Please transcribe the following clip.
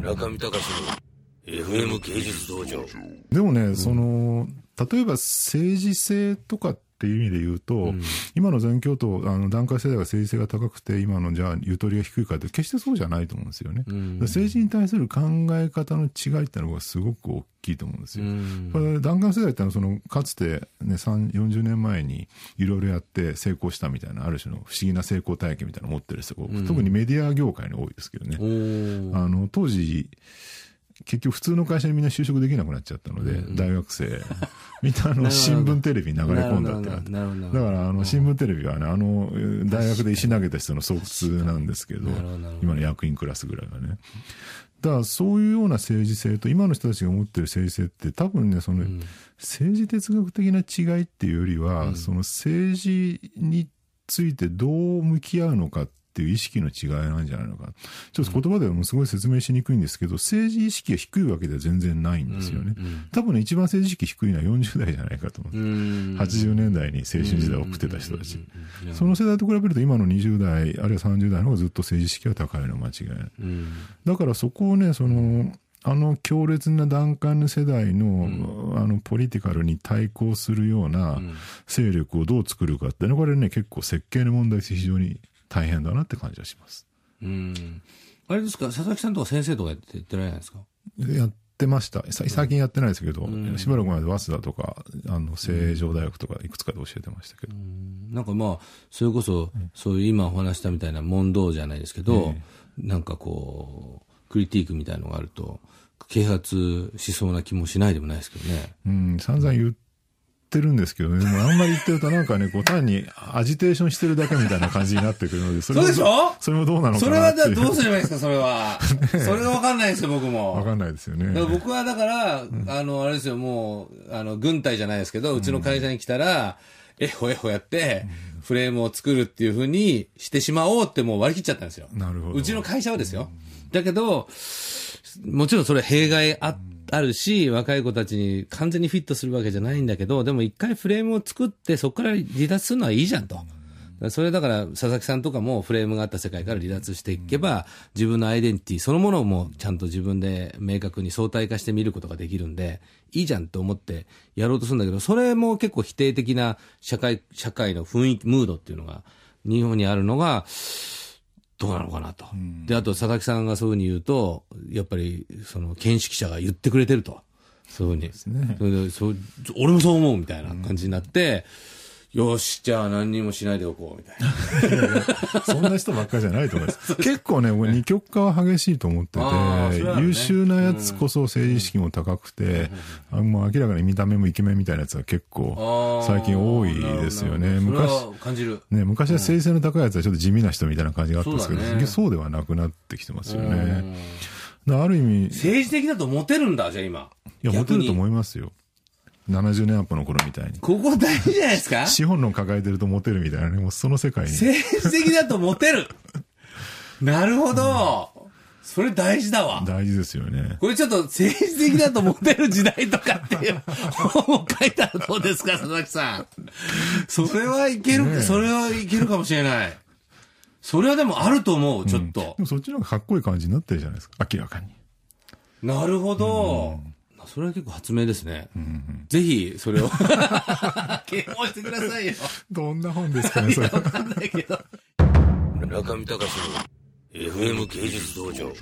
中見隆の FM 芸術道場。でもね、その、例えば政治性とかっていう意味で言うと、うん。今の全教徒、あの段階世代が政治性が高くて、今のじゃあ、ゆとりが低いかって、決してそうじゃないと思うんですよね。うん。政治に対する考え方の違いってのがすごく大きいと思うんですよ。うん。これ弾丸世代ってのはそのかつて、ね、3 40年前にいろいろやって成功したみたいなある種の不思議な成功体験みたいなのを持ってる人が、うん。特にメディア業界に多いですけどね。あの当時結局普通の会社にみんな就職できなくなっちゃったので、うん大学生。みん なあの新聞テレビに流れ込んだってなってだからあの新聞テレビはねあの大学で石投げた人の巣窟なんですけど今の役員クラスぐらいはね。だからそういうような政治性と今の人たちが持ってる政治性って多分ねそのうん。政治哲学的な違いっていうよりは、うん。その政治についてどう向き合うのかっていう意識の違いなんじゃないのか。ちょっと言葉ではもうすごい説明しにくいんですけど政治意識が低いわけでは全然ないんですよね、うん多分ね一番政治意識低いのは40代じゃないかと思う、うん。80年代に青春時代を送ってた人たち、うんうんその世代と比べると今の20代あるいは30代の方がずっと政治意識が高いのは間違いない。うん。だからそこをね、その、あの強烈な段階の世代の、あの、ポリティカルに対抗するようなうん。勢力をどう作るかっていうのは、これね、結構設計の問題として非常に大変だなって感じがします。うん。あれですか佐々木さんとか先生とかやってないですか？やってました。さ最近やってないですけど、ん。しばらく前で早稲田とか、あの、成城大学とかいくつかで教えてましたけど。なんかまあ、それこそ、そういう今お話したみたいな問答じゃないですけど、なんかこう、クリティークみたいのがあると、啓発しそうな気もしないでもないですけどね。うん、散々言ってるんですけどね、でもあんまり言ってるとなんかね、こう単にアジテーションしてるだけみたいな感じになってくるので、それもそうでしょ？それもどうなのか。それはじゃあどうすればいいですか、それは。それがわかんないですよ、僕も。わかんないですよね。僕はだから、あの、あれですよ、もう、あの、軍隊じゃないですけど、うちの会社に来たら、えほえほやって、フレームを作るっていうふうにしてしまおうってもう割り切っちゃったんですよ。なるほど。うちの会社はですよ。だけど、もちろんそれは弊害ああるし、若い子たちに完全にフィットするわけじゃないんだけど、でも一回フレームを作って、そこから離脱するのはいいじゃんと。それだから、佐々木さんとかもフレームがあった世界から離脱していけば、自分のアイデンティティそのものもちゃんと自分で明確に相対化して見ることができるんで、いいじゃんと思ってやろうとするんだけど、それも結構否定的な社会、社会の雰囲気、ムードっていうのが、日本にあるのが、どうなのかなと。で、あと佐々木さんがそういうふうに言うと、やっぱり、その、見識者が言ってくれてると。そういうふうに。すねそれでそう俺もそう思うみたいな感じになって、よし、じゃあ何にもしないでおこうみたいな。そんな人ばっかりじゃないと思います。結構ね、俺二極化は激しいと思ってて、優秀なやつこそ政治意識も高くて、あもう明らかに見た目もイケメンみたいなやつは結構最近多いですよね。昔。感じる。ね、昔は政治性の高いやつはちょっと地味な人みたいな感じがあったんですけど、そうだねそうではなくなってきてますようんね。ある意味、い政治的だとモテるんだ、じゃあ今。や、モテるとい思いますよ。70年アップの頃みたいに。ここ大事じゃないですか？資本論抱えてるとモテるみたいなね、もうその世界に。政治的だとモテる。なるほど。それ大事だわ。大事ですよね。これちょっと政治的だとモテる時代とかっていう本を書いたらどうですか、佐々木さん。それはいける、ねえそれはいけるかもしれない。それはでもあると思う、ちょっとで。もそっちの方がかっこいい感じになってるじゃないですか、明らかに。なるほど。それは結構発明ですね。ぜひ、それを、啓蒙してくださいよ。どんな本ですかね、それ。わかんないけど。中見隆の FM 芸術道場